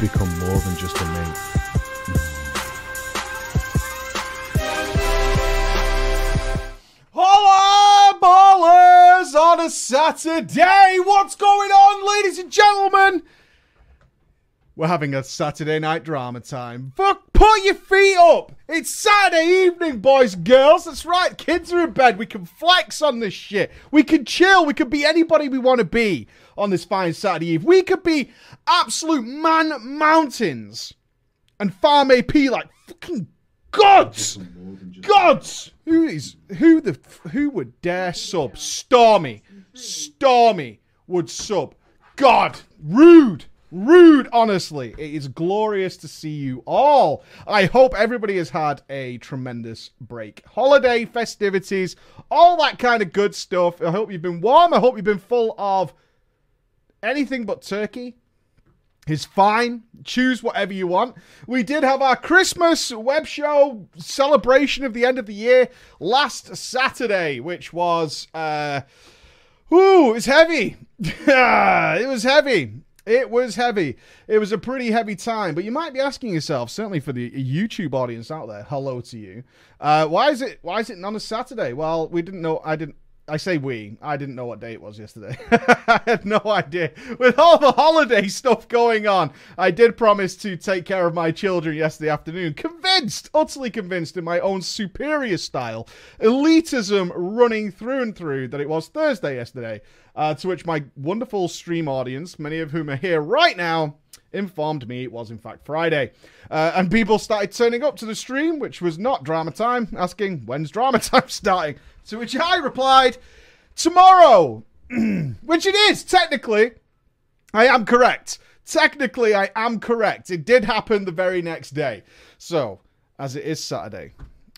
We've become more than just a mate. On a Saturday! What's going on, ladies and gentlemen? We're having a Saturday night drama time. Fuck, put your feet up! It's Saturday evening, boys and girls. That's right, kids are in bed. We can flex on this shit. We can chill. We can be anybody we want to be on this fine Saturday eve. We could be absolute man mountains and farm AP like fucking gods. Gods! Who is who the who would dare sub? Stormy. Stormy would sub. God, rude. Rude, honestly. It is glorious to see you all. I hope everybody has had a tremendous break. Holiday, festivities, all that kind of good stuff. I hope you've been warm. I hope you've been full of anything but turkey is fine. Choose whatever you want. We did have our Christmas web show celebration of the end of the year last Saturday, which was uh ooh, was heavy. it was heavy. It was heavy. It was a pretty heavy time. But you might be asking yourself, certainly for the YouTube audience out there, hello to you. Uh, why is it why is it not a Saturday? Well, we didn't know I didn't I say we. I didn't know what day it was yesterday. I had no idea. With all the holiday stuff going on, I did promise to take care of my children yesterday afternoon. Convinced, utterly convinced in my own superior style, elitism running through and through that it was Thursday yesterday. Uh, to which my wonderful stream audience, many of whom are here right now, informed me it was in fact Friday. Uh, and people started turning up to the stream, which was not drama time, asking, when's drama time starting? To which I replied, tomorrow. which it is, technically. I am correct. Technically, I am correct. It did happen the very next day. So, as it is Saturday,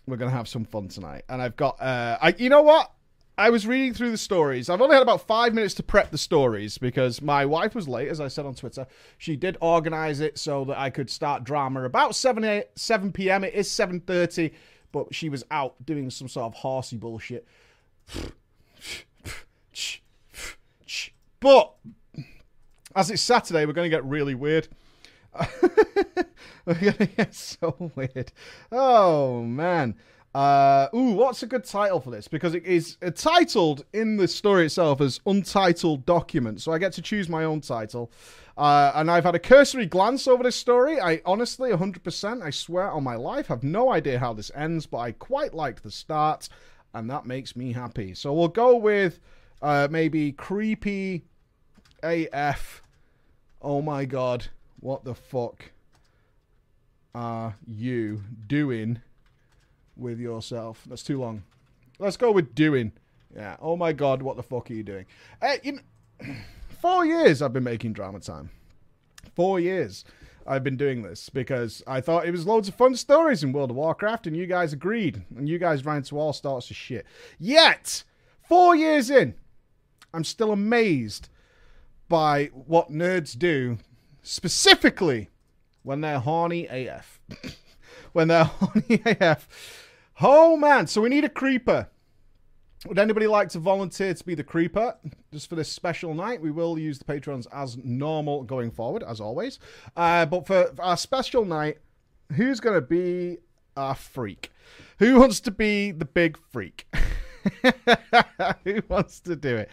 we're going to have some fun tonight. And I've got, uh, I, you know what? I was reading through the stories. I've only had about five minutes to prep the stories because my wife was late, as I said on Twitter. She did organize it so that I could start drama about 7, 8, 7 p.m. It is 7.30, but she was out doing some sort of horsey bullshit. But as it's Saturday, we're going to get really weird. we're going to get so weird. Oh, man. Uh, ooh, what's a good title for this? Because it is titled in the story itself as Untitled Document, so I get to choose my own title. Uh, and I've had a cursory glance over this story. I honestly, 100%, I swear on my life, have no idea how this ends, but I quite like the start, and that makes me happy. So we'll go with uh, maybe Creepy AF. Oh my god, what the fuck are you doing? With yourself. That's too long. Let's go with doing. Yeah. Oh my god, what the fuck are you doing? You know, four years I've been making drama time. Four years I've been doing this because I thought it was loads of fun stories in World of Warcraft, and you guys agreed, and you guys ran to all sorts of shit. Yet, four years in, I'm still amazed by what nerds do, specifically when they're horny AF. when they're horny AF Oh man, so we need a creeper. Would anybody like to volunteer to be the creeper just for this special night? We will use the patrons as normal going forward, as always. Uh, but for, for our special night, who's going to be our freak? Who wants to be the big freak? Who wants to do it?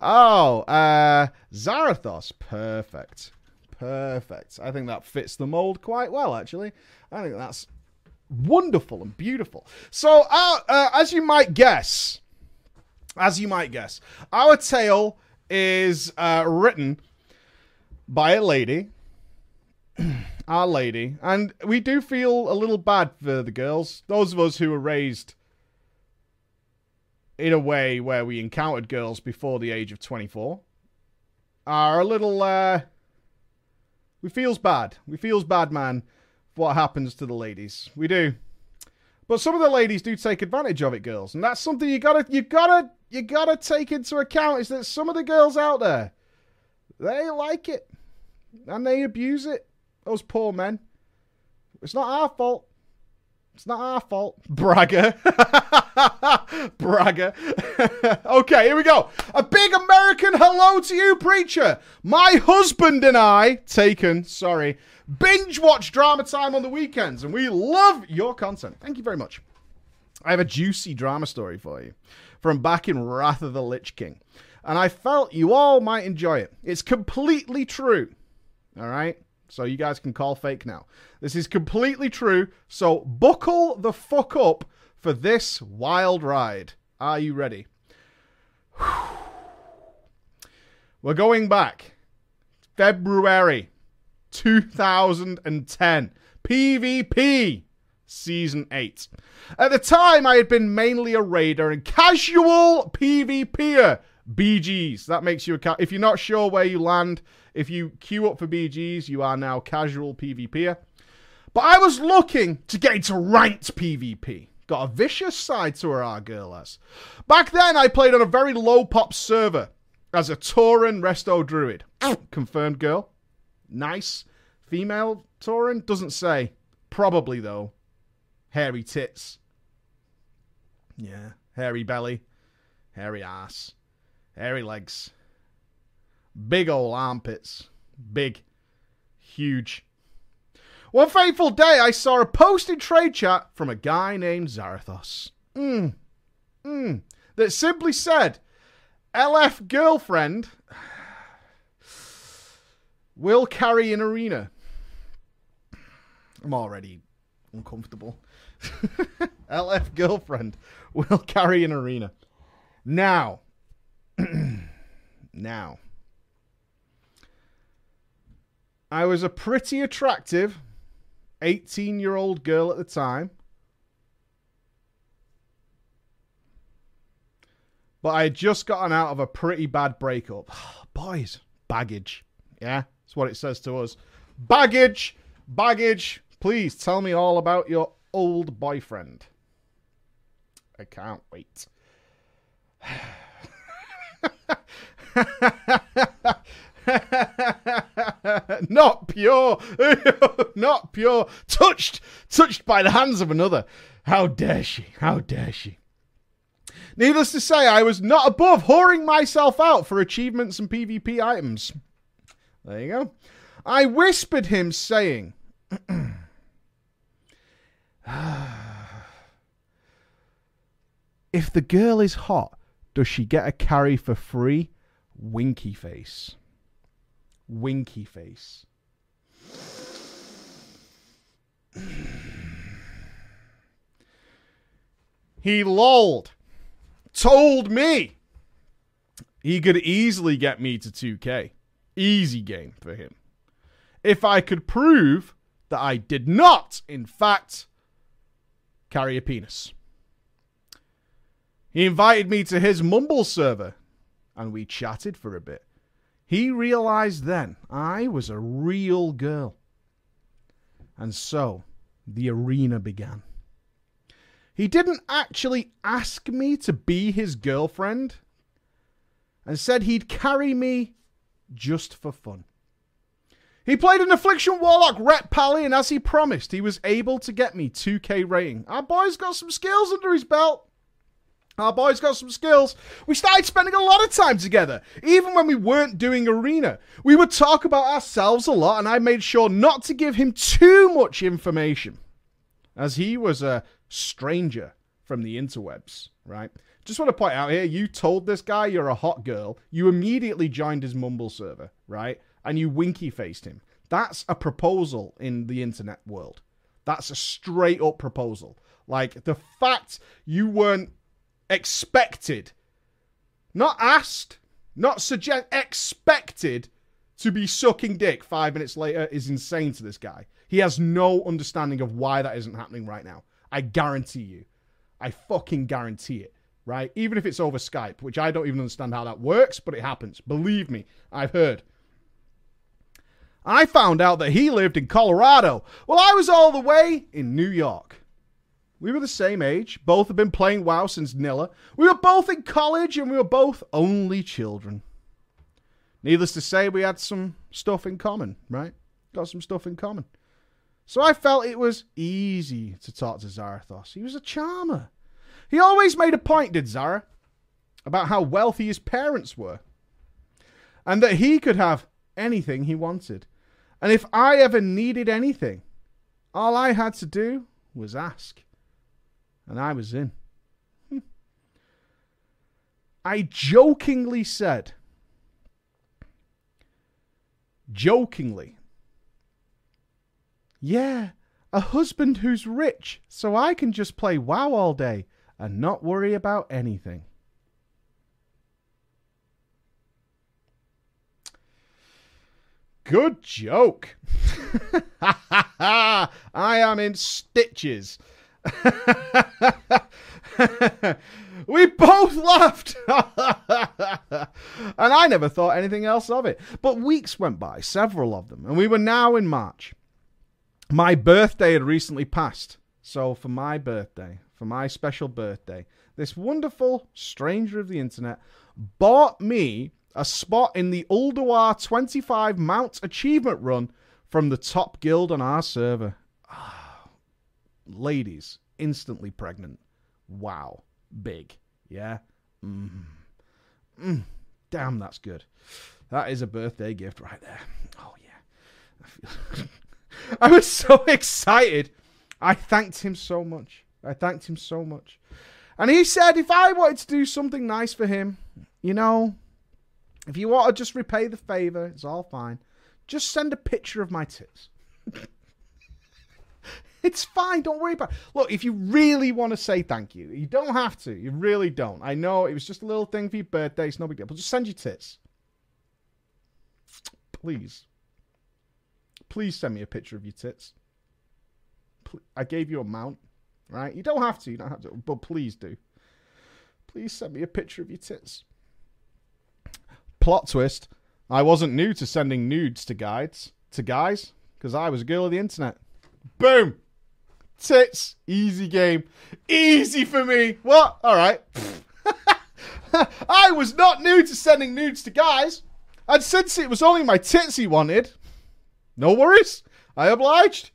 Oh, uh, Zarathos. Perfect. Perfect. I think that fits the mold quite well, actually. I think that's wonderful and beautiful. So, uh, uh, as you might guess, as you might guess, our tale is uh, written by a lady. our lady. And we do feel a little bad for the girls. Those of us who were raised in a way where we encountered girls before the age of 24 are a little uh we feels bad we feels bad man what happens to the ladies. We do. But some of the ladies do take advantage of it, girls. And that's something you gotta you gotta you gotta take into account is that some of the girls out there, they like it. And they abuse it. Those poor men. It's not our fault. It's not our fault. Bragger. Bragger. okay, here we go. A big American hello to you, preacher. My husband and I, taken, sorry, binge watch drama time on the weekends, and we love your content. Thank you very much. I have a juicy drama story for you from back in Wrath of the Lich King, and I felt you all might enjoy it. It's completely true. All right? So you guys can call fake now. This is completely true. So buckle the fuck up for this wild ride. Are you ready? We're going back. February 2010. PvP Season 8. At the time, I had been mainly a raider and casual PvPer. BGs. That makes you a. Ca- if you're not sure where you land, if you queue up for BGs, you are now casual PvPer. But I was looking to get into ranked PvP. Got a vicious side to her, our girl has. Back then, I played on a very low pop server as a Tauren Resto Druid. Confirmed girl. Nice. Female Tauren? Doesn't say. Probably, though. Hairy tits. Yeah. Hairy belly. Hairy ass. Hairy legs. Big old armpits. Big. Huge. One fateful day, I saw a post in trade chat from a guy named Zarathos. Mm. Mm. That simply said, LF girlfriend will carry an arena. I'm already uncomfortable. LF girlfriend will carry an arena. Now, now, I was a pretty attractive 18 year old girl at the time. But I had just gotten out of a pretty bad breakup. Boys, baggage. Yeah, that's what it says to us. Baggage, baggage. Please tell me all about your old boyfriend. I can't wait. not pure, not pure, touched, touched by the hands of another. How dare she? How dare she? Needless to say, I was not above whoring myself out for achievements and PvP items. There you go. I whispered him, saying, If the girl is hot, does she get a carry for free? Winky face. Winky face. he lolled. Told me he could easily get me to 2K. Easy game for him. If I could prove that I did not, in fact, carry a penis. He invited me to his Mumble server, and we chatted for a bit. He realized then I was a real girl. And so the arena began. He didn't actually ask me to be his girlfriend and said he'd carry me just for fun. He played an Affliction Warlock Ret Pally, and as he promised, he was able to get me 2k rating. Our boy's got some skills under his belt. Our boy's got some skills. We started spending a lot of time together, even when we weren't doing arena. We would talk about ourselves a lot, and I made sure not to give him too much information, as he was a stranger from the interwebs, right? Just want to point out here, you told this guy you're a hot girl. You immediately joined his Mumble server, right? And you winky faced him. That's a proposal in the internet world. That's a straight up proposal. Like the fact you weren't expected, not asked, not suggest, expected to be sucking dick five minutes later is insane to this guy. He has no understanding of why that isn't happening right now. I guarantee you. I fucking guarantee it, right? Even if it's over Skype, which I don't even understand how that works, but it happens. Believe me, I've heard. I found out that he lived in Colorado. Well, I was all the way in New York. We were the same age. Both had been playing WoW since Nilla. We were both in college and we were both only children. Needless to say, we had some stuff in common, right? Got some stuff in common. So I felt it was easy to talk to Zarathos. He was a charmer. He always made a point, did Zara, about how wealthy his parents were. And that he could have anything he wanted. And if I ever needed anything, all I had to do was ask. And I was in. Hmm. I jokingly said, jokingly, yeah, a husband who's rich, so I can just play WoW all day and not worry about anything. Good joke. I am in stitches. we both laughed. and I never thought anything else of it. But weeks went by, several of them, and we were now in March. My birthday had recently passed. So for my birthday, for my special birthday, this wonderful stranger of the internet bought me a spot in the Ulduar 25 Mount Achievement Run from the top guild on our server. Ah, ladies, instantly pregnant. Wow. Big. Yeah? Mm. Mm. Damn, that's good. That is a birthday gift right there. Oh, yeah. I, I was so excited. I thanked him so much. I thanked him so much. And he said if I wanted to do something nice for him, you know, if you want to just repay the favour, it's all fine. Just send a picture of my tits. it's fine. Don't worry about it. Look, if you really want to say thank you, you don't have to. You really don't. I know it was just a little thing for your birthday. It's no big deal. But just send your tits. Please. Please send me a picture of your tits. I gave you a mount, right? You don't have to. You don't have to. But please do. Please send me a picture of your tits. Plot twist. I wasn't new to sending nudes to guides to guys because I was a girl of the internet. Boom. Tits. Easy game. Easy for me. What? All right. I was not new to sending nudes to guys. And since it was only my tits he wanted, no worries. I obliged.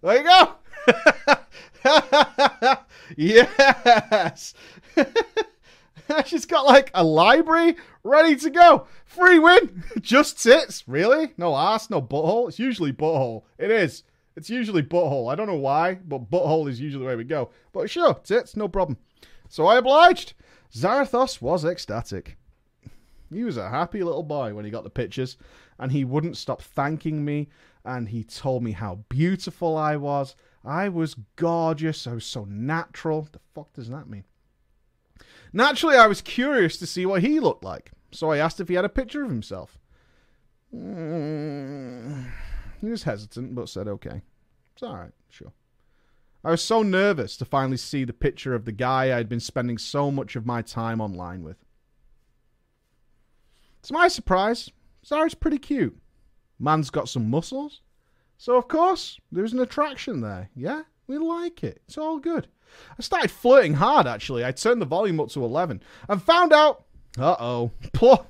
There you go. yes. She's got like a library ready to go. Free win. Just tits. Really? No ass, no butthole. It's usually butthole. It is. It's usually butthole. I don't know why, but butthole is usually the way we go. But sure, tits, no problem. So I obliged. Zarathos was ecstatic. He was a happy little boy when he got the pictures, and he wouldn't stop thanking me, and he told me how beautiful I was. I was gorgeous. I was so natural. The fuck does that mean? Naturally, I was curious to see what he looked like, so I asked if he had a picture of himself. Mm, he was hesitant, but said okay. It's alright, sure. I was so nervous to finally see the picture of the guy I'd been spending so much of my time online with. To my surprise, Zara's pretty cute. Man's got some muscles. So, of course, there's an attraction there. Yeah, we like it. It's all good. I started flirting hard, actually. I turned the volume up to 11 and found out, uh oh,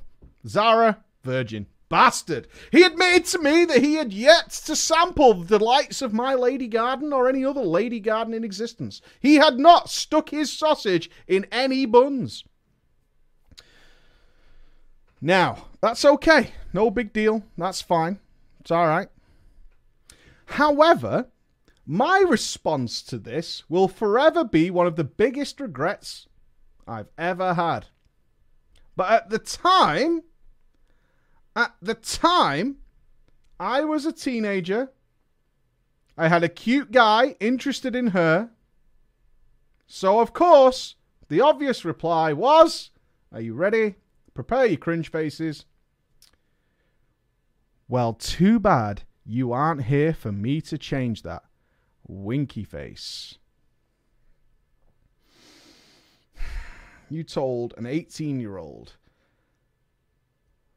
Zara, virgin. Bastard. He admitted to me that he had yet to sample the delights of my lady garden or any other lady garden in existence. He had not stuck his sausage in any buns. Now, that's okay. No big deal. That's fine. It's all right. However, my response to this will forever be one of the biggest regrets I've ever had. But at the time, at the time, I was a teenager. I had a cute guy interested in her. So, of course, the obvious reply was Are you ready? Prepare your cringe faces. Well, too bad you aren't here for me to change that. Winky face. You told an 18 year old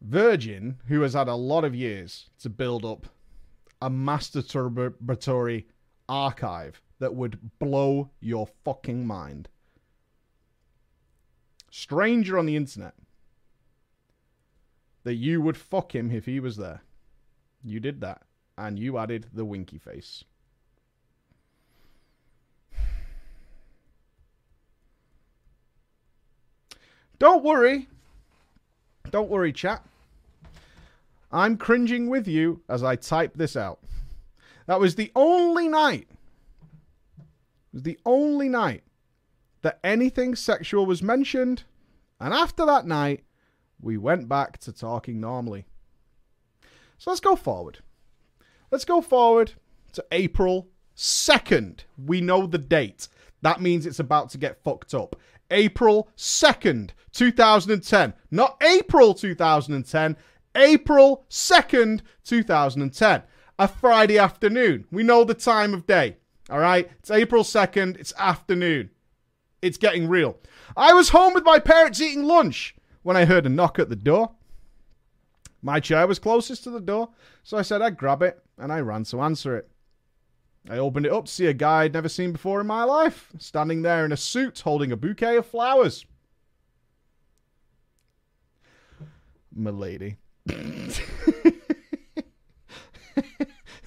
virgin who has had a lot of years to build up a masturbatory archive that would blow your fucking mind. Stranger on the internet. That you would fuck him if he was there. You did that. And you added the winky face. Don't worry. Don't worry, chat. I'm cringing with you as I type this out. That was the only night. It was the only night that anything sexual was mentioned. And after that night, we went back to talking normally. So let's go forward. Let's go forward to April 2nd. We know the date. That means it's about to get fucked up. April 2nd, 2010. Not April 2010, April 2nd, 2010. A Friday afternoon. We know the time of day. All right? It's April 2nd, it's afternoon. It's getting real. I was home with my parents eating lunch when I heard a knock at the door. My chair was closest to the door, so I said I'd grab it and I ran to answer it. I opened it up to see a guy I'd never seen before in my life, standing there in a suit holding a bouquet of flowers. Milady.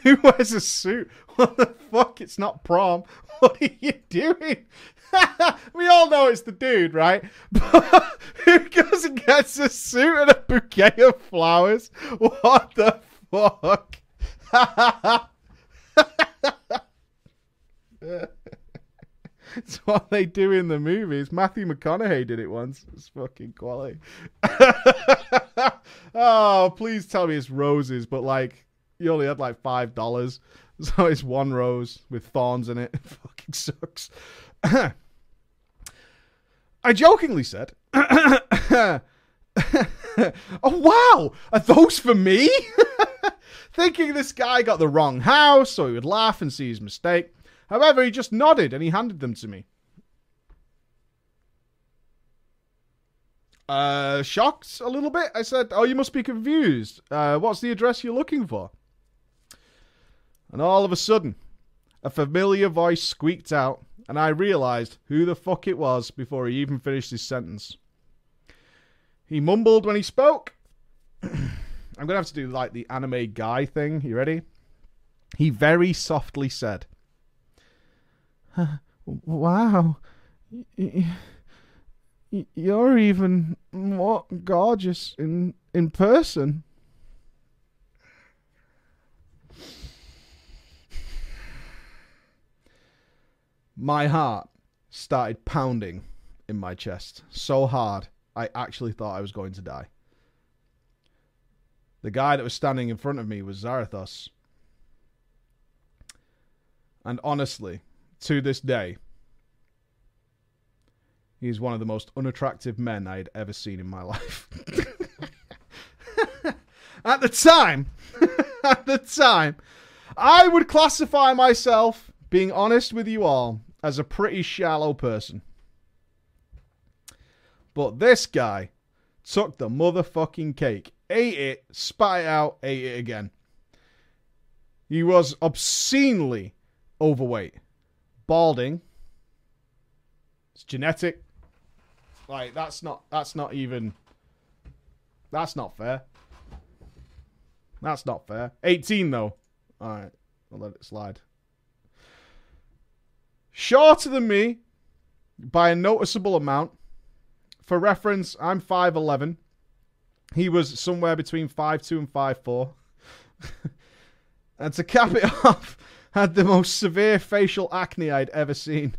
Who wears a suit? What the fuck? It's not prom. What are you doing? we all know it's the dude, right? But who goes and gets a suit and a bouquet of flowers? What the fuck? it's what they do in the movies. Matthew McConaughey did it once. It's fucking quality. oh, please tell me it's roses, but like you only had like five dollars, so it's one rose with thorns in it. It fucking sucks. I jokingly said, "Oh wow, are those for me?" Thinking this guy got the wrong house, so he would laugh and see his mistake. However, he just nodded and he handed them to me. Uh, shocked a little bit. I said, "Oh, you must be confused. Uh, what's the address you're looking for?" And all of a sudden, a familiar voice squeaked out, and I realized who the fuck it was before he even finished his sentence. He mumbled when he spoke. I'm gonna have to do like the anime guy thing. You ready? He very softly said, "Wow, you're even more gorgeous in in person." My heart started pounding in my chest so hard I actually thought I was going to die. The guy that was standing in front of me was Zarathos. And honestly, to this day, he's one of the most unattractive men I had ever seen in my life. at the time, at the time, I would classify myself, being honest with you all, as a pretty shallow person. But this guy took the motherfucking cake, ate it, spat it out, ate it again. He was obscenely overweight, balding. It's genetic. Like that's not that's not even that's not fair. That's not fair. 18 though. All right, I'll let it slide. Shorter than me by a noticeable amount. For reference, I'm 5'11. He was somewhere between 5'2 and 5'4. and to cap it off, had the most severe facial acne I'd ever seen.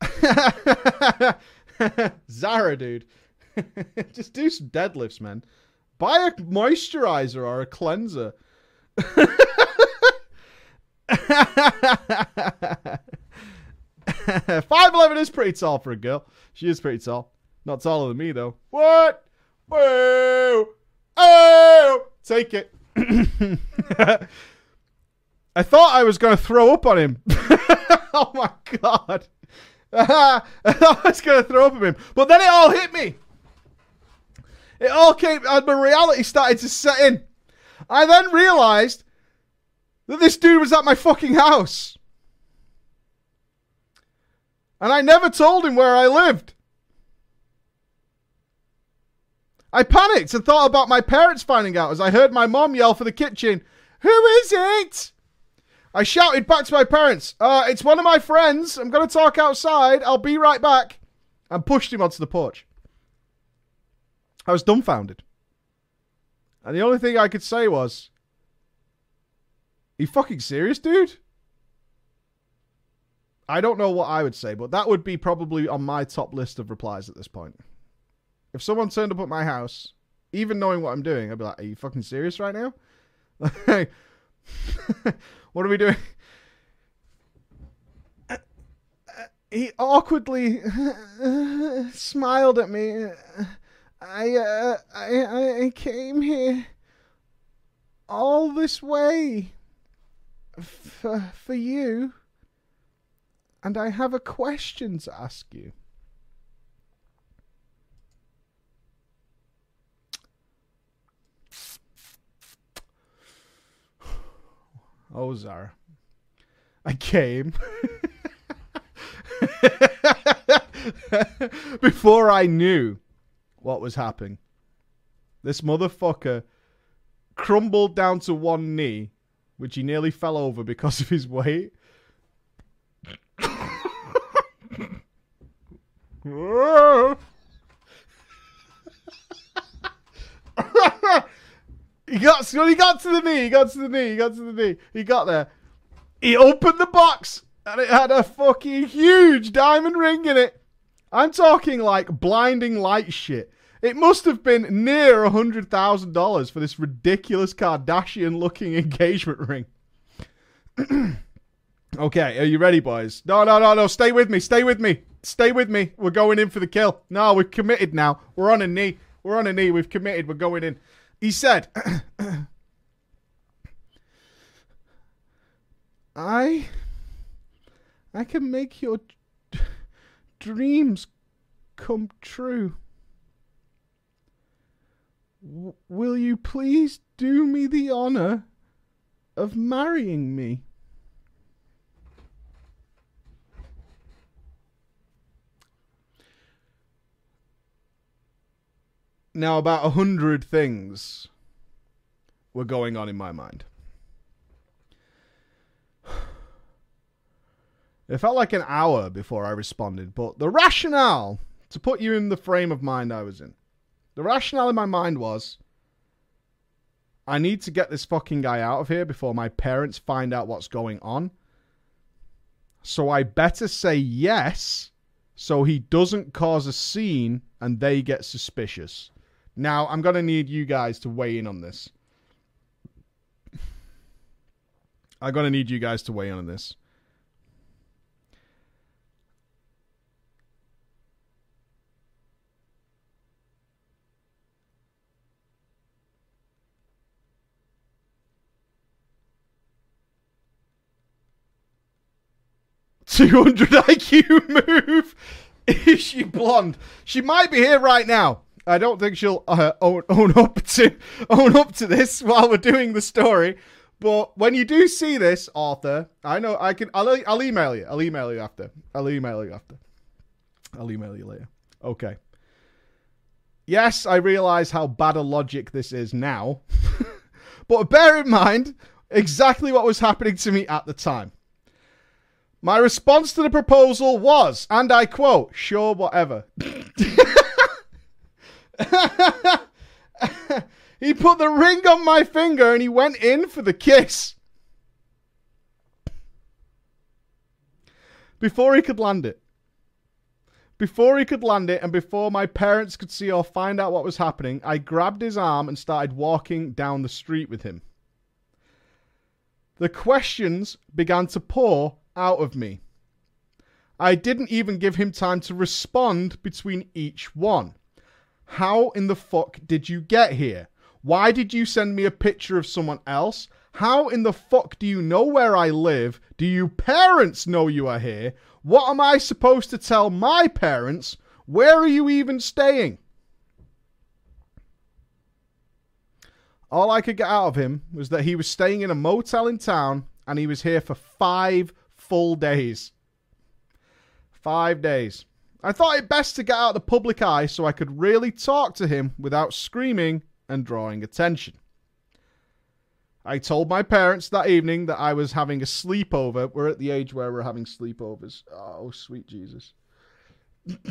Zara, dude. Just do some deadlifts, man. Buy a moisturizer or a cleanser. 5'11 is pretty tall for a girl. She is pretty tall. Not taller than me, though. What? Whoa! Oh! Take it. I thought I was going to throw up on him. oh my god. I thought I was going to throw up on him. But then it all hit me. It all came, and my reality started to set in. I then realized that this dude was at my fucking house. And I never told him where I lived. I panicked and thought about my parents finding out as I heard my mom yell for the kitchen, Who is it? I shouted back to my parents, uh, It's one of my friends. I'm going to talk outside. I'll be right back. And pushed him onto the porch. I was dumbfounded. And the only thing I could say was, Are you fucking serious, dude? I don't know what I would say, but that would be probably on my top list of replies at this point. If someone turned up at my house, even knowing what I'm doing, I'd be like, Are you fucking serious right now? what are we doing? He awkwardly smiled at me. I, uh, I, I came here all this way for, for you, and I have a question to ask you. Oh, Zara. I came. Before I knew what was happening, this motherfucker crumbled down to one knee, which he nearly fell over because of his weight. He got he got to the knee, he got to the knee, he got to the knee, he got there. He opened the box and it had a fucking huge diamond ring in it. I'm talking like blinding light shit. It must have been near a hundred thousand dollars for this ridiculous Kardashian looking engagement ring. okay, are you ready, boys? No, no, no, no. Stay with me. Stay with me. Stay with me. We're going in for the kill. No, we're committed now. We're on a knee. We're on a knee. We've committed. We're going in. He said, I I can make your dreams come true. Will you please do me the honor of marrying me? Now, about a hundred things were going on in my mind. It felt like an hour before I responded, but the rationale, to put you in the frame of mind I was in, the rationale in my mind was I need to get this fucking guy out of here before my parents find out what's going on. So I better say yes so he doesn't cause a scene and they get suspicious. Now, I'm going to need you guys to weigh in on this. I'm going to need you guys to weigh in on this. Two hundred IQ move. Is she blonde? She might be here right now. I don't think she'll uh, own, own up to own up to this while we're doing the story. But when you do see this, Arthur, I know I can. I'll, I'll email you. I'll email you after. I'll email you after. I'll email you later. Okay. Yes, I realize how bad a logic this is now, but bear in mind exactly what was happening to me at the time. My response to the proposal was, and I quote, sure, whatever. he put the ring on my finger and he went in for the kiss. Before he could land it. Before he could land it and before my parents could see or find out what was happening, I grabbed his arm and started walking down the street with him. The questions began to pour out of me. I didn't even give him time to respond between each one. How in the fuck did you get here? Why did you send me a picture of someone else? How in the fuck do you know where I live? Do you parents know you are here? What am I supposed to tell my parents? Where are you even staying? All I could get out of him was that he was staying in a motel in town and he was here for five full days. Five days. I thought it best to get out of the public eye so I could really talk to him without screaming and drawing attention. I told my parents that evening that I was having a sleepover. We're at the age where we're having sleepovers. Oh, sweet Jesus.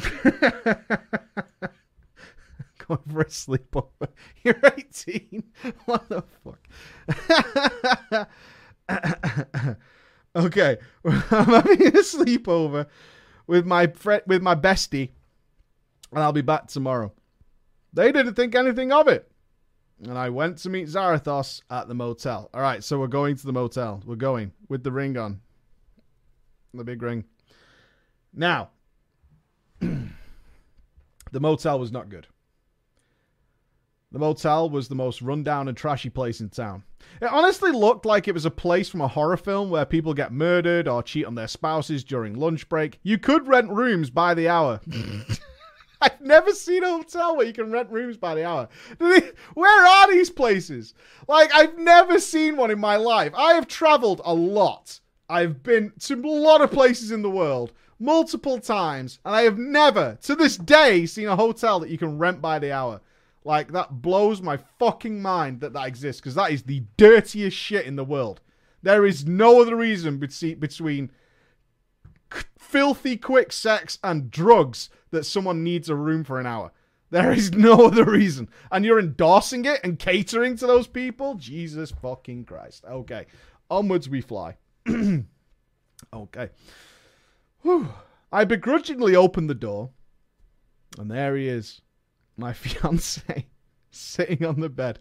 going for a sleepover. You're 18. What the fuck? okay, I'm having a sleepover with my friend, with my bestie, and I'll be back tomorrow. They didn't think anything of it. And I went to meet Zarathos at the motel. All right, so we're going to the motel. We're going with the ring on. The big ring. Now, the motel was not good. The motel was the most rundown and trashy place in town. It honestly looked like it was a place from a horror film where people get murdered or cheat on their spouses during lunch break. You could rent rooms by the hour. I've never seen a hotel where you can rent rooms by the hour. Where are these places? Like, I've never seen one in my life. I have traveled a lot. I've been to a lot of places in the world multiple times, and I have never, to this day, seen a hotel that you can rent by the hour. Like, that blows my fucking mind that that exists, because that is the dirtiest shit in the world. There is no other reason between filthy quick sex and drugs that someone needs a room for an hour. There is no other reason. And you're endorsing it and catering to those people? Jesus fucking Christ. Okay. Onwards we fly. okay. Whew. I begrudgingly opened the door, and there he is, my fiance, sitting on the bed.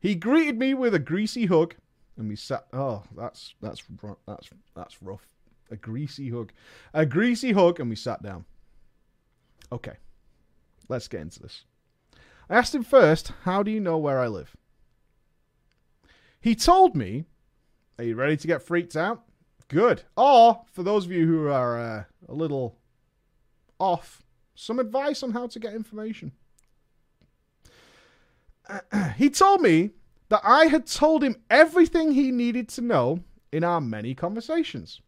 He greeted me with a greasy hug, and we sat. Oh, that's that's that's that's rough. A greasy hug, a greasy hug, and we sat down. Okay, let's get into this. I asked him first, "How do you know where I live?" He told me. Are you ready to get freaked out? Good. Or, for those of you who are uh, a little off, some advice on how to get information. he told me that I had told him everything he needed to know in our many conversations.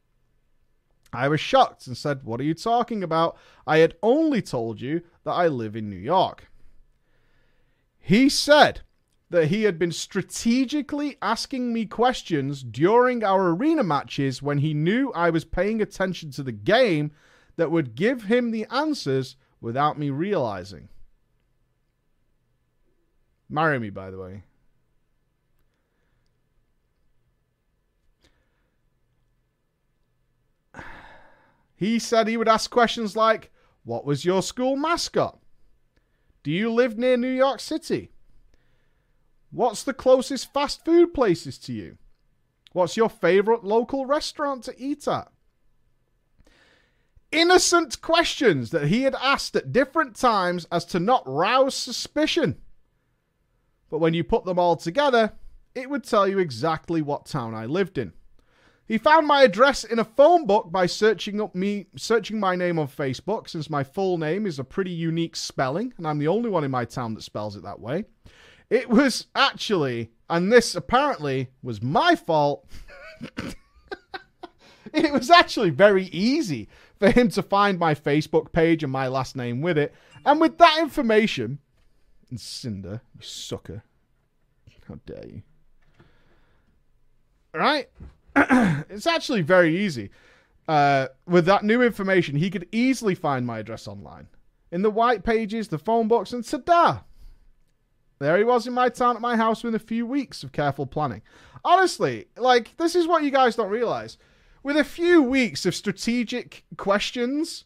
I was shocked and said, What are you talking about? I had only told you that I live in New York. He said that he had been strategically asking me questions during our arena matches when he knew I was paying attention to the game that would give him the answers without me realizing. Marry me, by the way. He said he would ask questions like What was your school mascot? Do you live near New York City? What's the closest fast food places to you? What's your favorite local restaurant to eat at? Innocent questions that he had asked at different times as to not rouse suspicion. But when you put them all together, it would tell you exactly what town I lived in. He found my address in a phone book by searching up me searching my name on Facebook since my full name is a pretty unique spelling and I'm the only one in my town that spells it that way. It was actually, and this apparently was my fault. it was actually very easy for him to find my Facebook page and my last name with it. And with that information, and Cinder, you sucker. How dare you? Right? it's actually very easy. Uh, with that new information, he could easily find my address online. In the white pages, the phone books, and ta there he was in my town at my house within a few weeks of careful planning. Honestly, like, this is what you guys don't realize. With a few weeks of strategic questions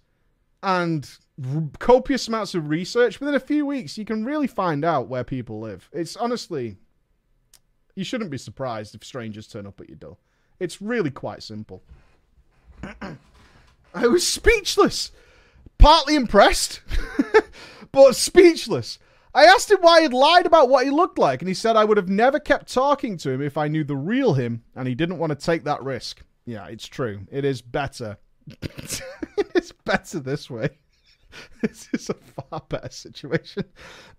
and r- copious amounts of research, within a few weeks, you can really find out where people live. It's honestly, you shouldn't be surprised if strangers turn up at your door. It's really quite simple. I was speechless. Partly impressed, but speechless. I asked him why he'd lied about what he looked like, and he said I would have never kept talking to him if I knew the real him, and he didn't want to take that risk. Yeah, it's true. It is better. it's better this way. This is a far better situation.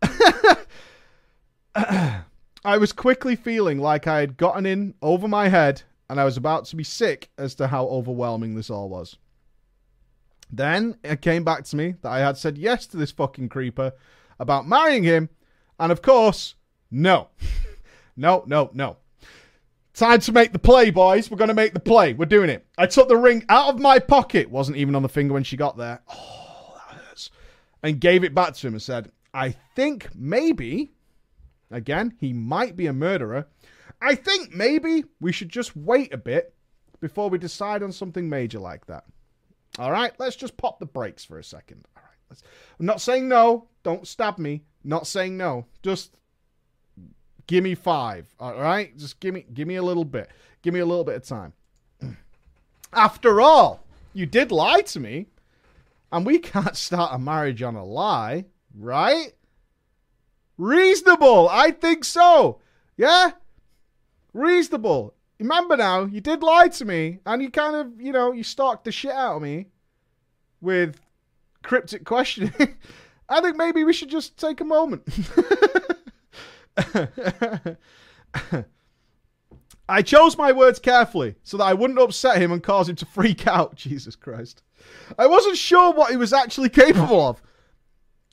I was quickly feeling like I had gotten in over my head, and I was about to be sick as to how overwhelming this all was. Then it came back to me that I had said yes to this fucking creeper about marrying him. And of course, no. no, no, no. Time to make the play, boys. We're going to make the play. We're doing it. I took the ring out of my pocket. Wasn't even on the finger when she got there. Oh, that hurts. And gave it back to him and said, I think maybe, again, he might be a murderer. I think maybe we should just wait a bit before we decide on something major like that. All right, let's just pop the brakes for a second. All right, let's, I'm not saying no. Don't stab me. Not saying no. Just give me five. All right, just give me give me a little bit. Give me a little bit of time. After all, you did lie to me, and we can't start a marriage on a lie, right? Reasonable. I think so. Yeah? Reasonable. Remember now, you did lie to me, and you kind of, you know, you stalked the shit out of me with cryptic questioning. I think maybe we should just take a moment. I chose my words carefully so that I wouldn't upset him and cause him to freak out. Jesus Christ. I wasn't sure what he was actually capable of.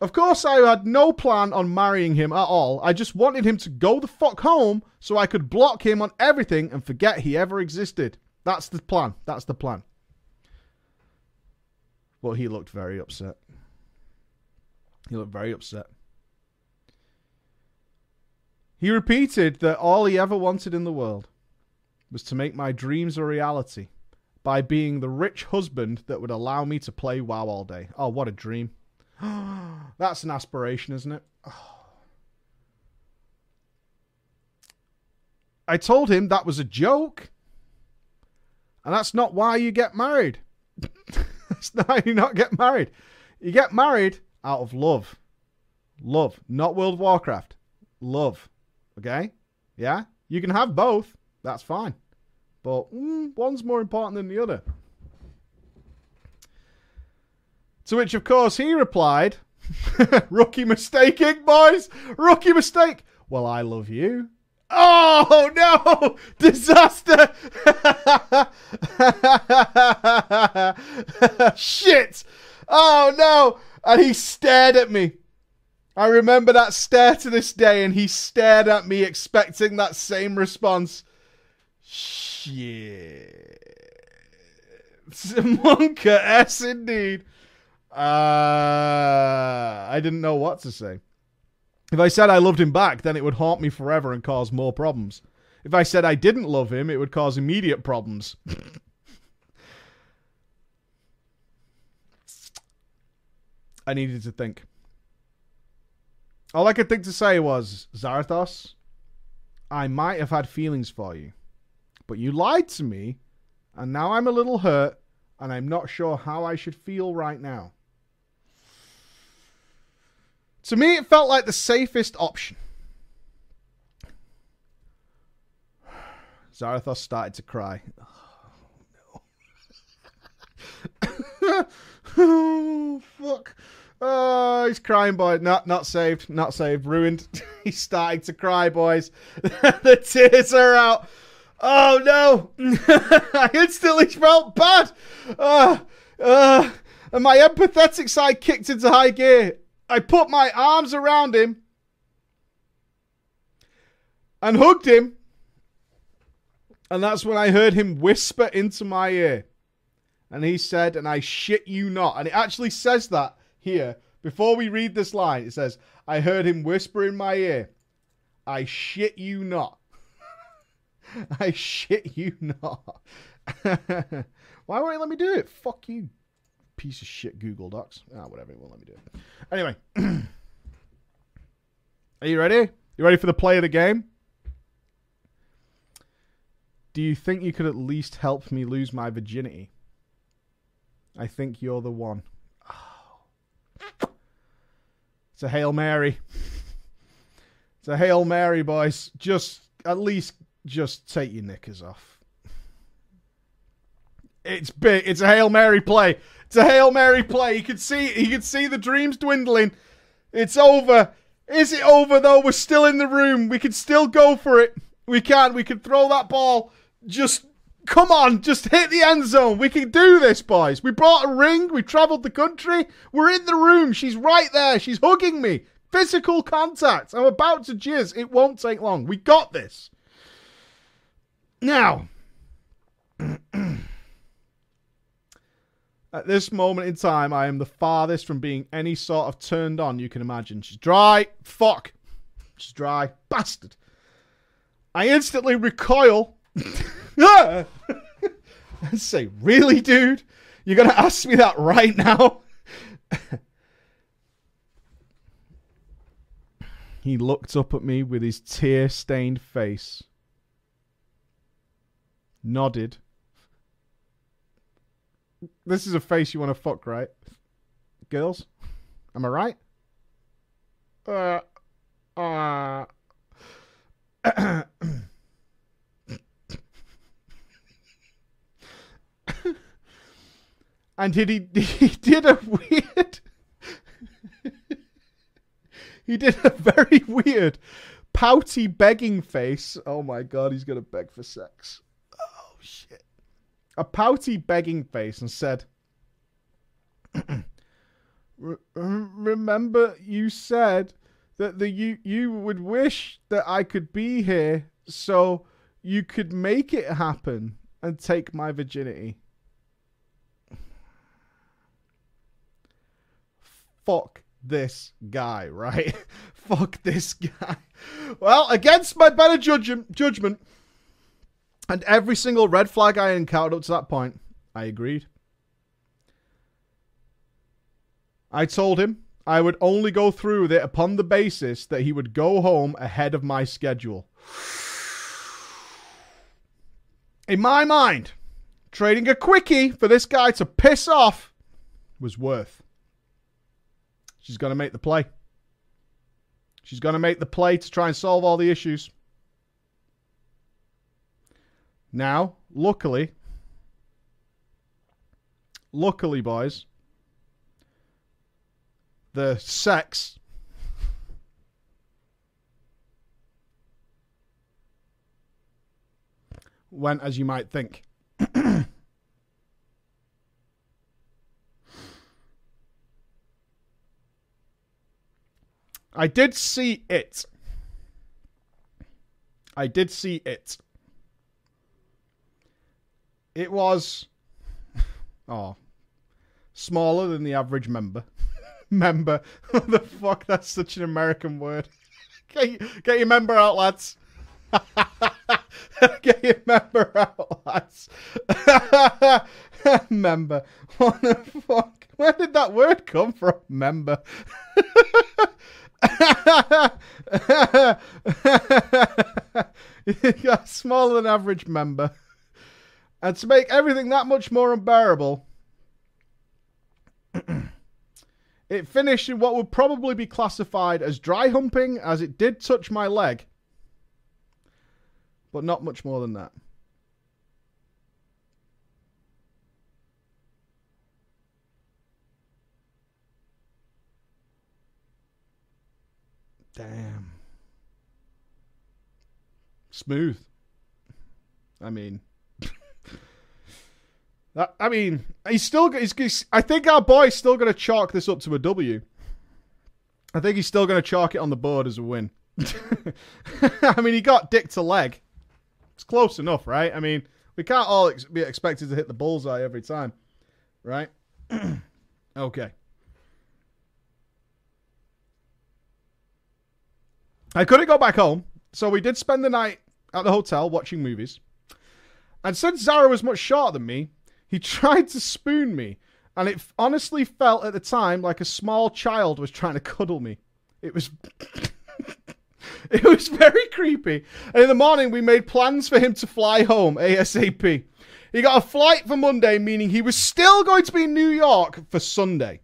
Of course, I had no plan on marrying him at all. I just wanted him to go the fuck home so I could block him on everything and forget he ever existed. That's the plan. That's the plan. But he looked very upset. He looked very upset. He repeated that all he ever wanted in the world was to make my dreams a reality by being the rich husband that would allow me to play WoW all day. Oh, what a dream. That's an aspiration, isn't it? I told him that was a joke. And that's not why you get married. that's not how you not get married. You get married out of love. Love. Not World of Warcraft. Love. Okay? Yeah? You can have both. That's fine. But mm, one's more important than the other. To which, of course, he replied, Rookie mistaking, boys! Rookie mistake! Well, I love you. Oh, no! Disaster! Shit! Oh, no! And he stared at me. I remember that stare to this day, and he stared at me expecting that same response. Shit. monkaS indeed. Uh, I didn't know what to say. If I said I loved him back, then it would haunt me forever and cause more problems. If I said I didn't love him, it would cause immediate problems. I needed to think. All I could think to say was, Zarathos, I might have had feelings for you, but you lied to me, and now I'm a little hurt, and I'm not sure how I should feel right now. To me, it felt like the safest option. Zarathos started to cry. Oh, no. oh, fuck. Oh, he's crying, boy. Not, not saved. Not saved. Ruined. he's starting to cry, boys. the tears are out. Oh no! I instantly felt bad. Uh, uh, and my empathetic side kicked into high gear. I put my arms around him and hugged him. And that's when I heard him whisper into my ear. And he said, and I shit you not. And it actually says that here. Before we read this line, it says, I heard him whisper in my ear, I shit you not. I shit you not. Why won't you let me do it? Fuck you, piece of shit Google Docs. Ah, whatever, it won't let me do it. Anyway. Are you ready? You ready for the play of the game? Do you think you could at least help me lose my virginity? I think you're the one. It's a Hail Mary. It's a Hail Mary, boys. Just at least just take your knickers off. It's big. It's a Hail Mary play. It's a Hail Mary play. You can see you can see the dreams dwindling. It's over. Is it over though? We're still in the room. We can still go for it. We can. We can throw that ball. Just come on. Just hit the end zone. We can do this, boys. We brought a ring. We traveled the country. We're in the room. She's right there. She's hugging me. Physical contact. I'm about to jizz. It won't take long. We got this. Now, At this moment in time, I am the farthest from being any sort of turned on you can imagine. She's dry. Fuck. She's dry. Bastard. I instantly recoil. and say, Really, dude? You're going to ask me that right now? he looked up at me with his tear stained face, nodded. This is a face you want to fuck, right? Girls? Am I right? Uh, uh. and did he, he did a weird he did a very weird pouty begging face. Oh my god he's gonna beg for sex. Oh shit. A pouty begging face and said remember you said that the you you would wish that I could be here so you could make it happen and take my virginity fuck this guy, right? fuck this guy. Well, against my better judgment and every single red flag I encountered up to that point, I agreed. I told him I would only go through with it upon the basis that he would go home ahead of my schedule. In my mind, trading a quickie for this guy to piss off was worth. She's going to make the play. She's going to make the play to try and solve all the issues. Now, luckily, luckily, boys, the sex went as you might think. I did see it. I did see it. It was oh smaller than the average member. member. What the fuck? That's such an American word. get, get your member out, lads. get your member out, lads. member. What the fuck? Where did that word come from? Member. you got a smaller than average member. And to make everything that much more unbearable, it finished in what would probably be classified as dry humping, as it did touch my leg. But not much more than that. Damn. Smooth. I mean, I mean, he's still. He's, he's, I think our boy's still going to chalk this up to a W. I think he's still going to chalk it on the board as a win. I mean, he got dick to leg. It's close enough, right? I mean, we can't all ex- be expected to hit the bullseye every time, right? okay. I couldn't go back home, so we did spend the night at the hotel watching movies. And since Zara was much shorter than me, he tried to spoon me, and it honestly felt at the time like a small child was trying to cuddle me. It was. it was very creepy. And in the morning, we made plans for him to fly home ASAP. He got a flight for Monday, meaning he was still going to be in New York for Sunday.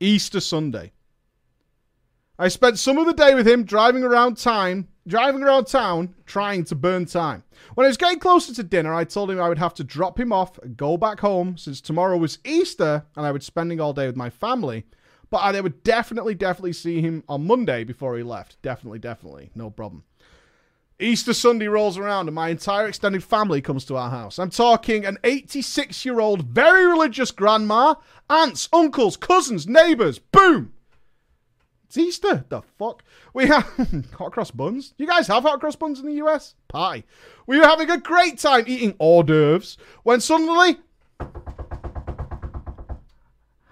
Easter Sunday. I spent some of the day with him driving around town, driving around town, trying to burn time. When it was getting closer to dinner, I told him I would have to drop him off and go back home since tomorrow was Easter and I would spending all day with my family. But I would definitely, definitely see him on Monday before he left. Definitely, definitely, no problem. Easter Sunday rolls around and my entire extended family comes to our house. I'm talking an 86 year old, very religious grandma, aunts, uncles, cousins, neighbours. Boom! It's Easter. The fuck? We have hot cross buns. You guys have hot cross buns in the US? Pie. We were having a great time eating hors d'oeuvres when suddenly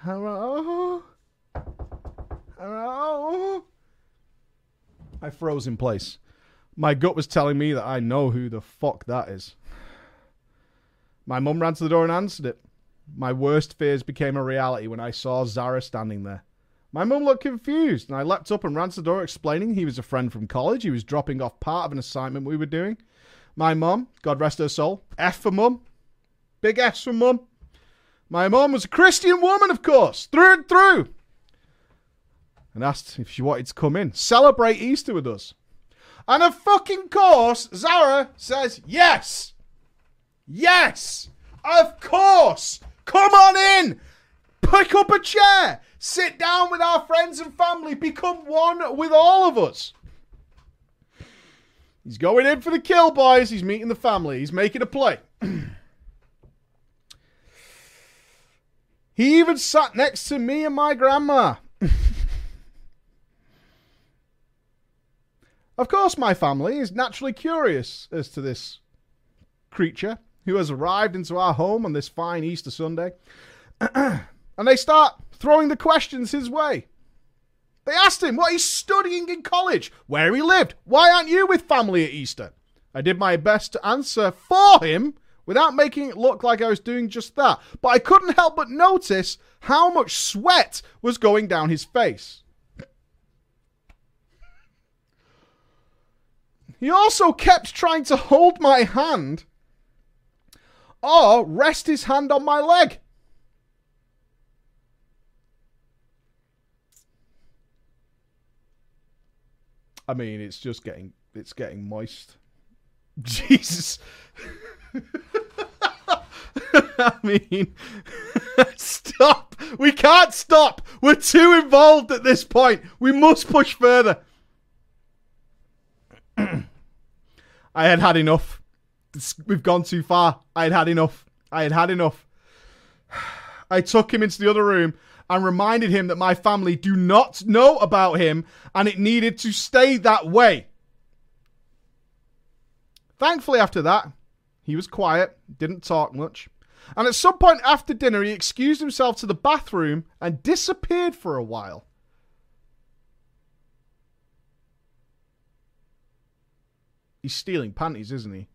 Hello? Hello? I froze in place. My gut was telling me that I know who the fuck that is. My mum ran to the door and answered it. My worst fears became a reality when I saw Zara standing there. My mum looked confused, and I leapt up and ran to the door explaining he was a friend from college. He was dropping off part of an assignment we were doing. My mum, God rest her soul, F for mum. Big S for mum. My mum was a Christian woman, of course, through and through. And asked if she wanted to come in, celebrate Easter with us. And of fucking course, Zara says yes. Yes. Of course. Come on in. Pick up a chair. Sit down with our friends and family. Become one with all of us. He's going in for the kill, boys. He's meeting the family. He's making a play. he even sat next to me and my grandma. of course, my family is naturally curious as to this creature who has arrived into our home on this fine Easter Sunday. and they start throwing the questions his way. They asked him what he's studying in college, where he lived, why aren't you with family at Easter? I did my best to answer for him without making it look like I was doing just that, but I couldn't help but notice how much sweat was going down his face. He also kept trying to hold my hand or rest his hand on my leg. I mean, it's just getting it's getting moist. Jesus. I mean, stop. We can't stop. We're too involved at this point. We must push further. I had had enough we've gone too far. I had had enough. I had had enough. I took him into the other room and reminded him that my family do not know about him and it needed to stay that way. Thankfully, after that, he was quiet, didn't talk much. And at some point after dinner, he excused himself to the bathroom and disappeared for a while. He's stealing panties, isn't he?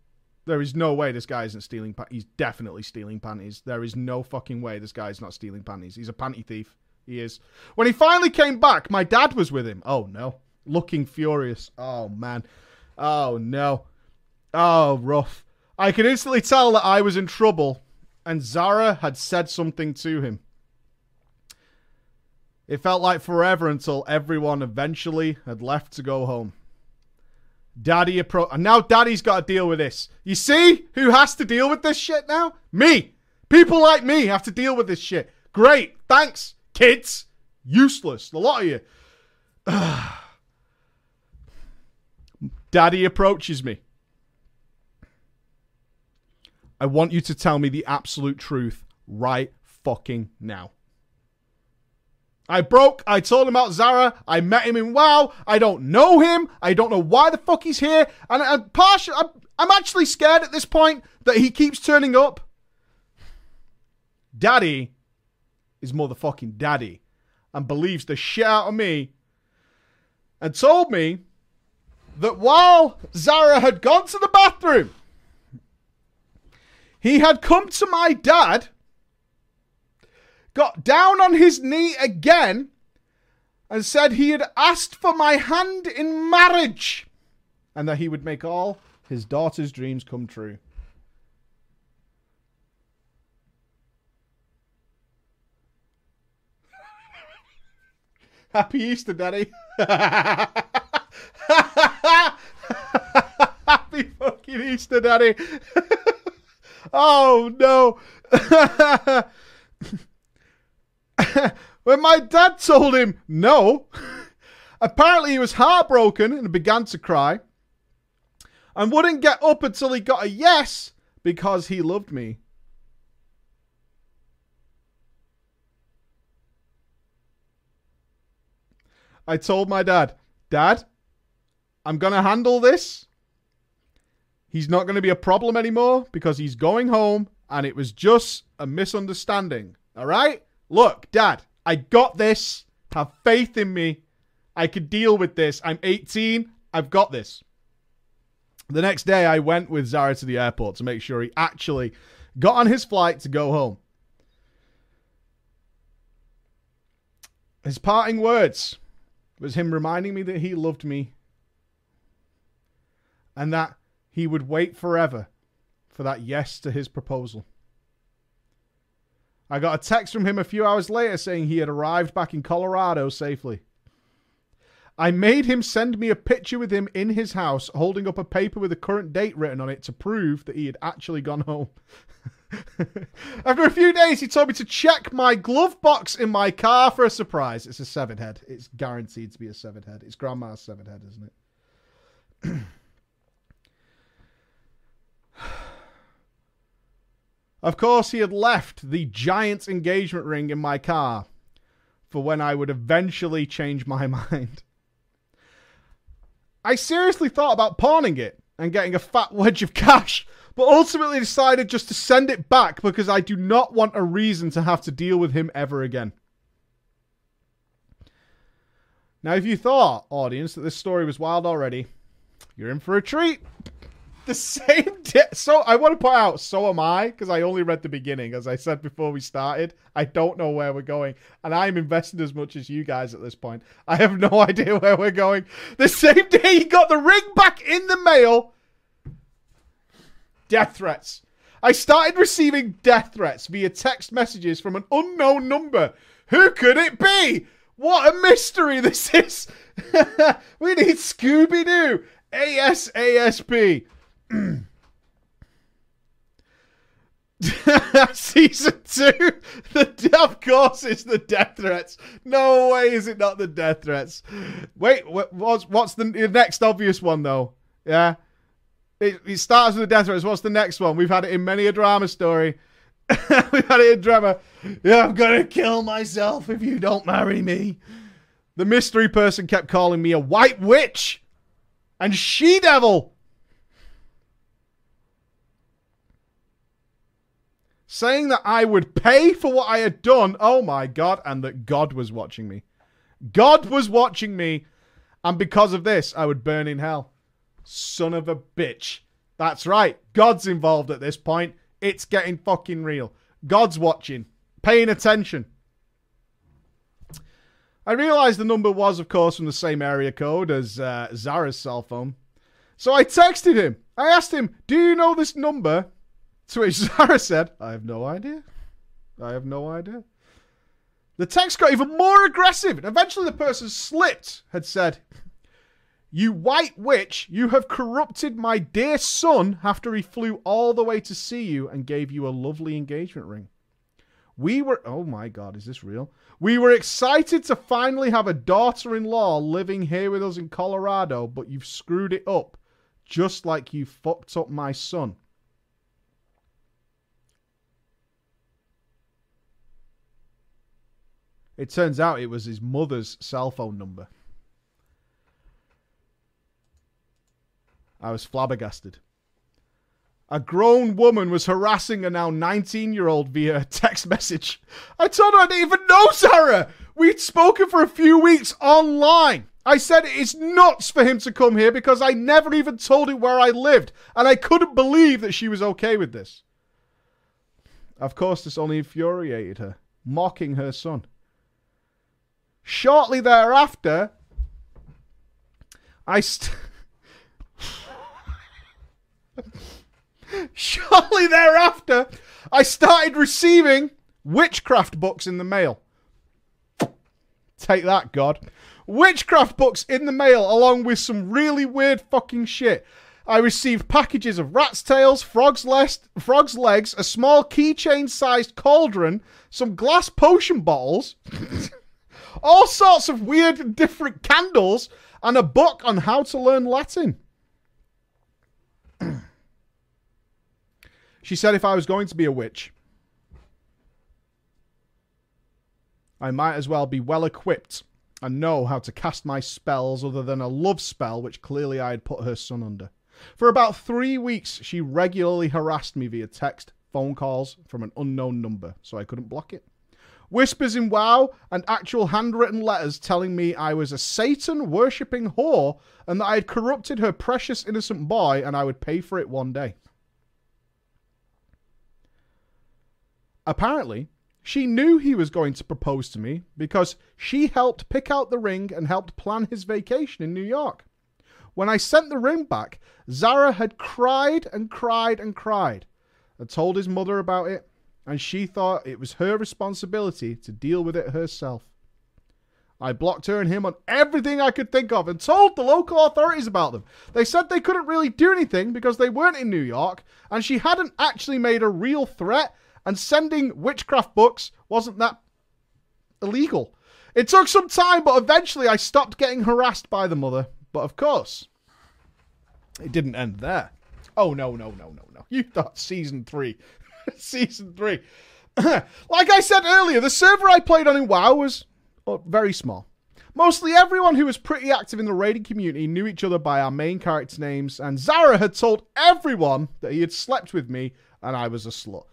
There is no way this guy isn't stealing. Pa- he's definitely stealing panties. There is no fucking way this guy's not stealing panties. He's a panty thief. He is. When he finally came back, my dad was with him. Oh no, looking furious. Oh man. Oh no. Oh rough. I could instantly tell that I was in trouble, and Zara had said something to him. It felt like forever until everyone eventually had left to go home. Daddy approach. And now Daddy's got to deal with this. You see who has to deal with this shit now? Me. People like me have to deal with this shit. Great. Thanks, kids. Useless. A lot of you. Daddy approaches me. I want you to tell me the absolute truth right fucking now. I broke. I told him about Zara. I met him in WoW. I don't know him. I don't know why the fuck he's here. And I'm partial. I'm, I'm actually scared at this point that he keeps turning up. Daddy is motherfucking daddy and believes the shit out of me and told me that while Zara had gone to the bathroom, he had come to my dad got down on his knee again and said he had asked for my hand in marriage and that he would make all his daughter's dreams come true. Happy Easter, Daddy. Happy fucking Easter, Daddy. oh, no. when my dad told him no, apparently he was heartbroken and began to cry and wouldn't get up until he got a yes because he loved me. I told my dad, Dad, I'm going to handle this. He's not going to be a problem anymore because he's going home and it was just a misunderstanding. All right? Look, Dad, I got this. Have faith in me. I can deal with this. I'm 18. I've got this. The next day, I went with Zara to the airport to make sure he actually got on his flight to go home. His parting words was him reminding me that he loved me and that he would wait forever for that yes to his proposal. I got a text from him a few hours later saying he had arrived back in Colorado safely. I made him send me a picture with him in his house holding up a paper with a current date written on it to prove that he had actually gone home. After a few days, he told me to check my glove box in my car for a surprise. It's a severed head. It's guaranteed to be a severed head. It's grandma's severed head, isn't it? Of course, he had left the giant engagement ring in my car for when I would eventually change my mind. I seriously thought about pawning it and getting a fat wedge of cash but ultimately decided just to send it back because I do not want a reason to have to deal with him ever again. Now, if you thought, audience, that this story was wild already, you're in for a treat. The same day. So, I want to point out, so am I, because I only read the beginning. As I said before we started, I don't know where we're going. And I'm invested as much as you guys at this point. I have no idea where we're going. The same day he got the ring back in the mail death threats. I started receiving death threats via text messages from an unknown number. Who could it be? What a mystery this is. we need Scooby Doo. ASASP. Season two, the of course it's the death threats. No way is it not the death threats. Wait, what's what's the next obvious one though? Yeah, it, it starts with the death threats. What's the next one? We've had it in many a drama story. We've had it in drama. Yeah, I'm gonna kill myself if you don't marry me. The mystery person kept calling me a white witch and she devil. Saying that I would pay for what I had done. Oh my God. And that God was watching me. God was watching me. And because of this, I would burn in hell. Son of a bitch. That's right. God's involved at this point. It's getting fucking real. God's watching, paying attention. I realized the number was, of course, from the same area code as uh, Zara's cell phone. So I texted him. I asked him, Do you know this number? To which Zara said, I have no idea. I have no idea. The text got even more aggressive, and eventually the person slipped, had said, you white witch, you have corrupted my dear son after he flew all the way to see you and gave you a lovely engagement ring. We were, oh my god, is this real? We were excited to finally have a daughter in law living here with us in Colorado, but you've screwed it up, just like you fucked up my son. It turns out it was his mother's cell phone number. I was flabbergasted. A grown woman was harassing a now 19 year old via text message. I told her I didn't even know Zara. We'd spoken for a few weeks online. I said it is nuts for him to come here because I never even told him where I lived, and I couldn't believe that she was okay with this. Of course, this only infuriated her, mocking her son. Shortly thereafter, I. St- Shortly thereafter, I started receiving witchcraft books in the mail. Take that, God. Witchcraft books in the mail, along with some really weird fucking shit. I received packages of rat's tails, frog's, frog's legs, a small keychain sized cauldron, some glass potion bottles, all sorts of weird and different candles, and a book on how to learn Latin. She said if I was going to be a witch, I might as well be well equipped and know how to cast my spells other than a love spell, which clearly I had put her son under. For about three weeks, she regularly harassed me via text, phone calls from an unknown number, so I couldn't block it. Whispers in WoW and actual handwritten letters telling me I was a Satan worshipping whore and that I had corrupted her precious innocent boy and I would pay for it one day. Apparently, she knew he was going to propose to me because she helped pick out the ring and helped plan his vacation in New York. When I sent the ring back, Zara had cried and cried and cried. I told his mother about it, and she thought it was her responsibility to deal with it herself. I blocked her and him on everything I could think of and told the local authorities about them. They said they couldn't really do anything because they weren't in New York and she hadn't actually made a real threat and sending witchcraft books wasn't that illegal. It took some time, but eventually I stopped getting harassed by the mother. But of course, it didn't end there. Oh, no, no, no, no, no. You thought season three. season three. like I said earlier, the server I played on in WoW was very small. Mostly everyone who was pretty active in the raiding community knew each other by our main character names, and Zara had told everyone that he had slept with me and I was a slut.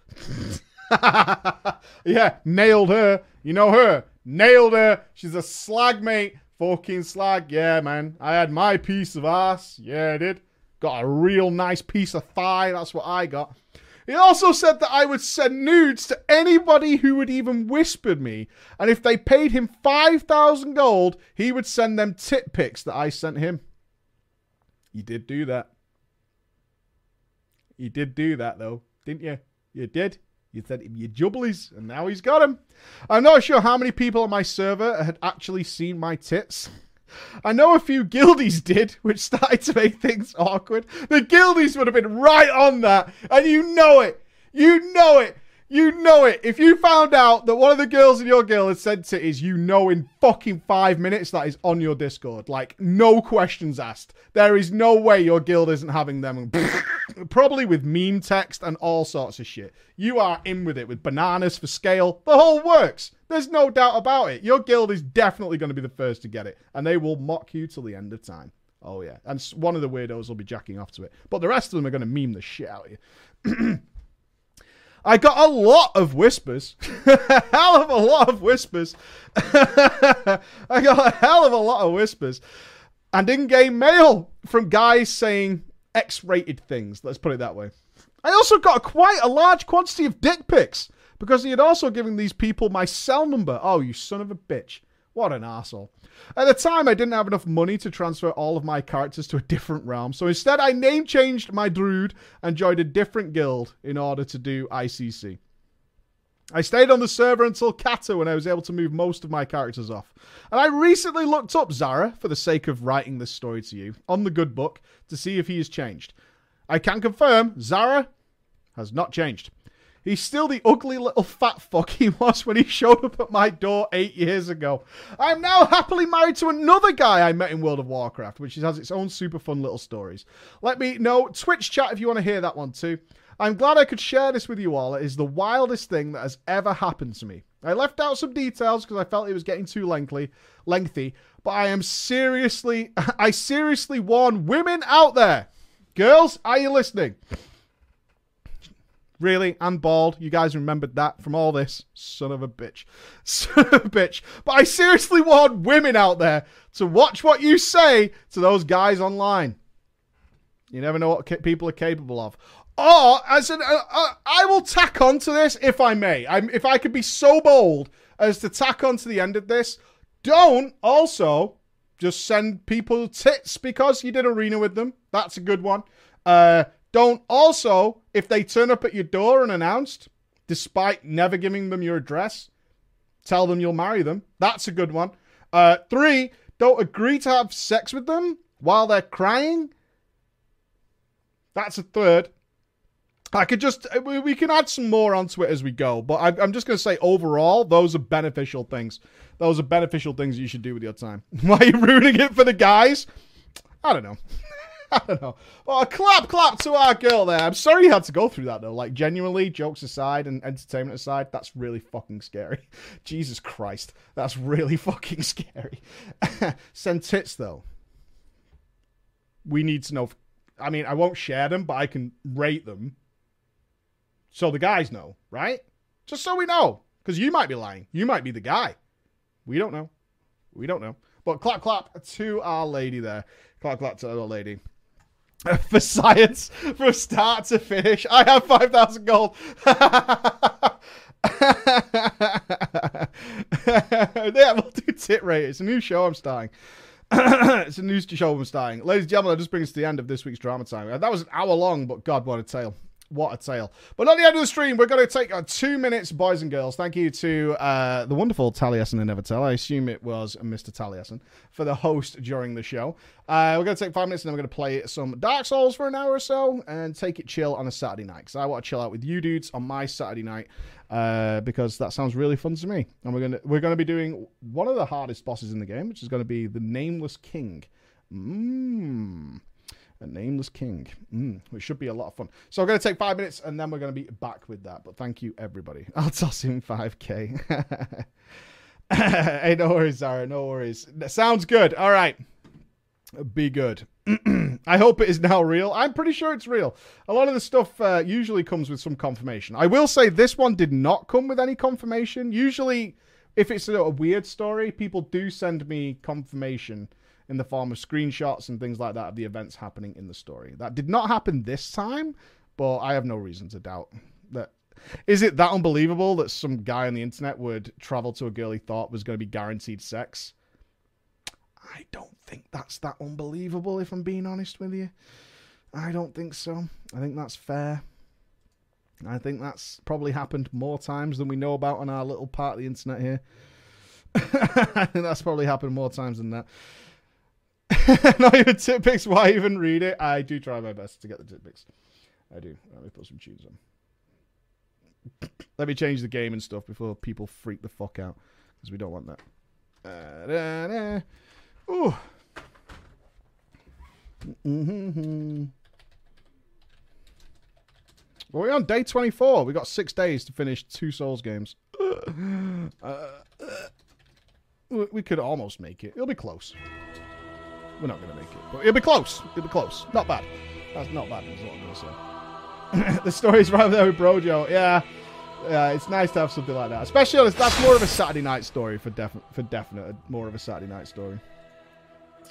yeah, nailed her. You know her. Nailed her. She's a slag, mate. Fucking slag. Yeah, man. I had my piece of ass. Yeah, I did. Got a real nice piece of thigh. That's what I got. He also said that I would send nudes to anybody who would even whisper me, and if they paid him 5,000 gold, he would send them tit pics that I sent him. You did do that. You did do that, though, didn't you? You did. You said your jubblies, and now he's got him. I'm not sure how many people on my server had actually seen my tits. I know a few guildies did, which started to make things awkward. The guildies would have been right on that, and you know it. You know it. You know it. If you found out that one of the girls in your guild had sent titties, you know in fucking five minutes that is on your Discord. Like, no questions asked. There is no way your guild isn't having them. Probably with meme text and all sorts of shit. You are in with it with bananas for scale. The whole works. There's no doubt about it. Your guild is definitely going to be the first to get it. And they will mock you till the end of time. Oh, yeah. And one of the weirdos will be jacking off to it. But the rest of them are going to meme the shit out of you. I got a lot of whispers. hell of a lot of whispers. I got a hell of a lot of whispers. And in game mail from guys saying X rated things. Let's put it that way. I also got quite a large quantity of dick pics because he had also given these people my cell number. Oh, you son of a bitch. What an asshole. At the time, I didn't have enough money to transfer all of my characters to a different realm, so instead I name changed my druid and joined a different guild in order to do ICC. I stayed on the server until Kata when I was able to move most of my characters off. And I recently looked up Zara, for the sake of writing this story to you, on the good book to see if he has changed. I can confirm Zara has not changed. He's still the ugly little fat fuck he was when he showed up at my door eight years ago. I'm now happily married to another guy I met in World of Warcraft, which has its own super fun little stories. Let me know, Twitch chat, if you want to hear that one too. I'm glad I could share this with you all. It is the wildest thing that has ever happened to me. I left out some details because I felt it was getting too lengthy, lengthy, but I am seriously, I seriously warn women out there. Girls, are you listening? Really? I'm bald. You guys remembered that from all this. Son of a bitch. Son of a bitch. But I seriously warn women out there to watch what you say to those guys online. You never know what people are capable of. Or, as an, uh, uh, I will tack on to this if I may. I'm, if I could be so bold as to tack on to the end of this, don't also just send people tits because you did arena with them. That's a good one. Uh, don't also, if they turn up at your door unannounced, despite never giving them your address, tell them you'll marry them. That's a good one. Uh, three, don't agree to have sex with them while they're crying. That's a third. I could just, uh, we can add some more onto it as we go, but I'm just going to say overall, those are beneficial things. Those are beneficial things you should do with your time. Why are you ruining it for the guys? I don't know. I don't know. Well, clap, clap to our girl there. I'm sorry you had to go through that though. Like, genuinely, jokes aside and entertainment aside, that's really fucking scary. Jesus Christ, that's really fucking scary. Send tits though. We need to know. I mean, I won't share them, but I can rate them, so the guys know, right? Just so we know. Because you might be lying. You might be the guy. We don't know. We don't know. But clap, clap to our lady there. Clap, clap to our lady. For science, from start to finish, I have 5,000 gold. yeah, we'll do tit rate. It's a new show I'm starting. it's a new show I'm starting. Ladies and gentlemen, that just brings us to the end of this week's drama time. That was an hour long, but God, what a tale. What a tale. But at the end of the stream, we're going to take uh, two minutes, boys and girls. Thank you to uh, the wonderful Taliesin and Evertell. I assume it was Mr. Taliesin for the host during the show. Uh, we're going to take five minutes and then we're going to play some Dark Souls for an hour or so and take it chill on a Saturday night. Because I want to chill out with you dudes on my Saturday night uh, because that sounds really fun to me. And we're going to we're going to be doing one of the hardest bosses in the game, which is going to be the Nameless King. Mmm. A nameless king, mm, which should be a lot of fun. So we're going to take five minutes and then we're going to be back with that. But thank you, everybody. I'll toss in 5k. hey, no worries, Zara. No worries. Sounds good. All right. Be good. I hope it is now real. I'm pretty sure it's real. A lot of the stuff uh, usually comes with some confirmation. I will say this one did not come with any confirmation. Usually, if it's a weird story, people do send me confirmation in the form of screenshots and things like that of the events happening in the story. That did not happen this time, but I have no reason to doubt that. Is it that unbelievable that some guy on the internet would travel to a girl he thought was going to be guaranteed sex? I don't think that's that unbelievable, if I'm being honest with you. I don't think so. I think that's fair. I think that's probably happened more times than we know about on our little part of the internet here. I think that's probably happened more times than that. Not even tip Why even read it? I do try my best to get the tip picks. I do. Let me put some tunes on. Let me change the game and stuff before people freak the fuck out because we don't want that. Uh. Ooh. Mm-hmm. Well, we're on day 24. we got six days to finish two Souls games. Uh, uh, we could almost make it. It'll be close. We're not going to make it, but it'll be close. It'll be close. Not bad. That's not bad. Is what I'm going to say. the story's right there with Brojo. Yeah, yeah. It's nice to have something like that, especially that's more of a Saturday night story for definite. For definite, more of a Saturday night story.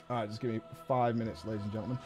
All right, just give me five minutes, ladies and gentlemen.